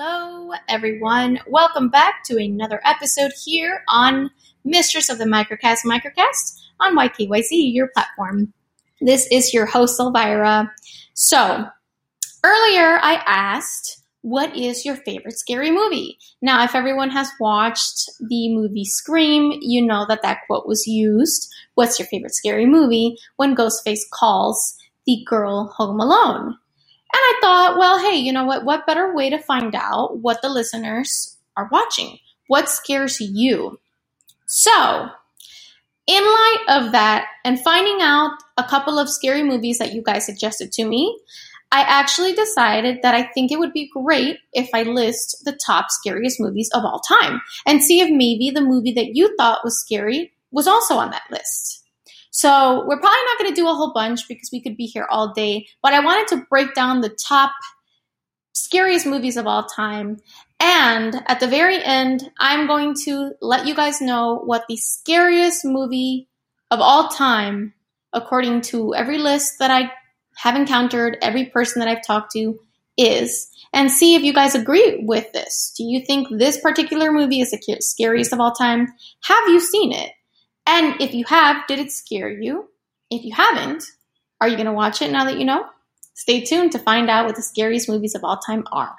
Hello, everyone. Welcome back to another episode here on Mistress of the Microcast Microcast on YKYC, your platform. This is your host, Elvira. So, earlier I asked, what is your favorite scary movie? Now, if everyone has watched the movie Scream, you know that that quote was used. What's your favorite scary movie? When Ghostface calls the girl home alone. And I thought, well, hey, you know what? What better way to find out what the listeners are watching? What scares you? So, in light of that and finding out a couple of scary movies that you guys suggested to me, I actually decided that I think it would be great if I list the top scariest movies of all time and see if maybe the movie that you thought was scary was also on that list. So we're probably not going to do a whole bunch because we could be here all day, but I wanted to break down the top scariest movies of all time. And at the very end, I'm going to let you guys know what the scariest movie of all time, according to every list that I have encountered, every person that I've talked to, is, and see if you guys agree with this. Do you think this particular movie is the scariest of all time? Have you seen it? And if you have, did it scare you? If you haven't, are you going to watch it now that you know? Stay tuned to find out what the scariest movies of all time are.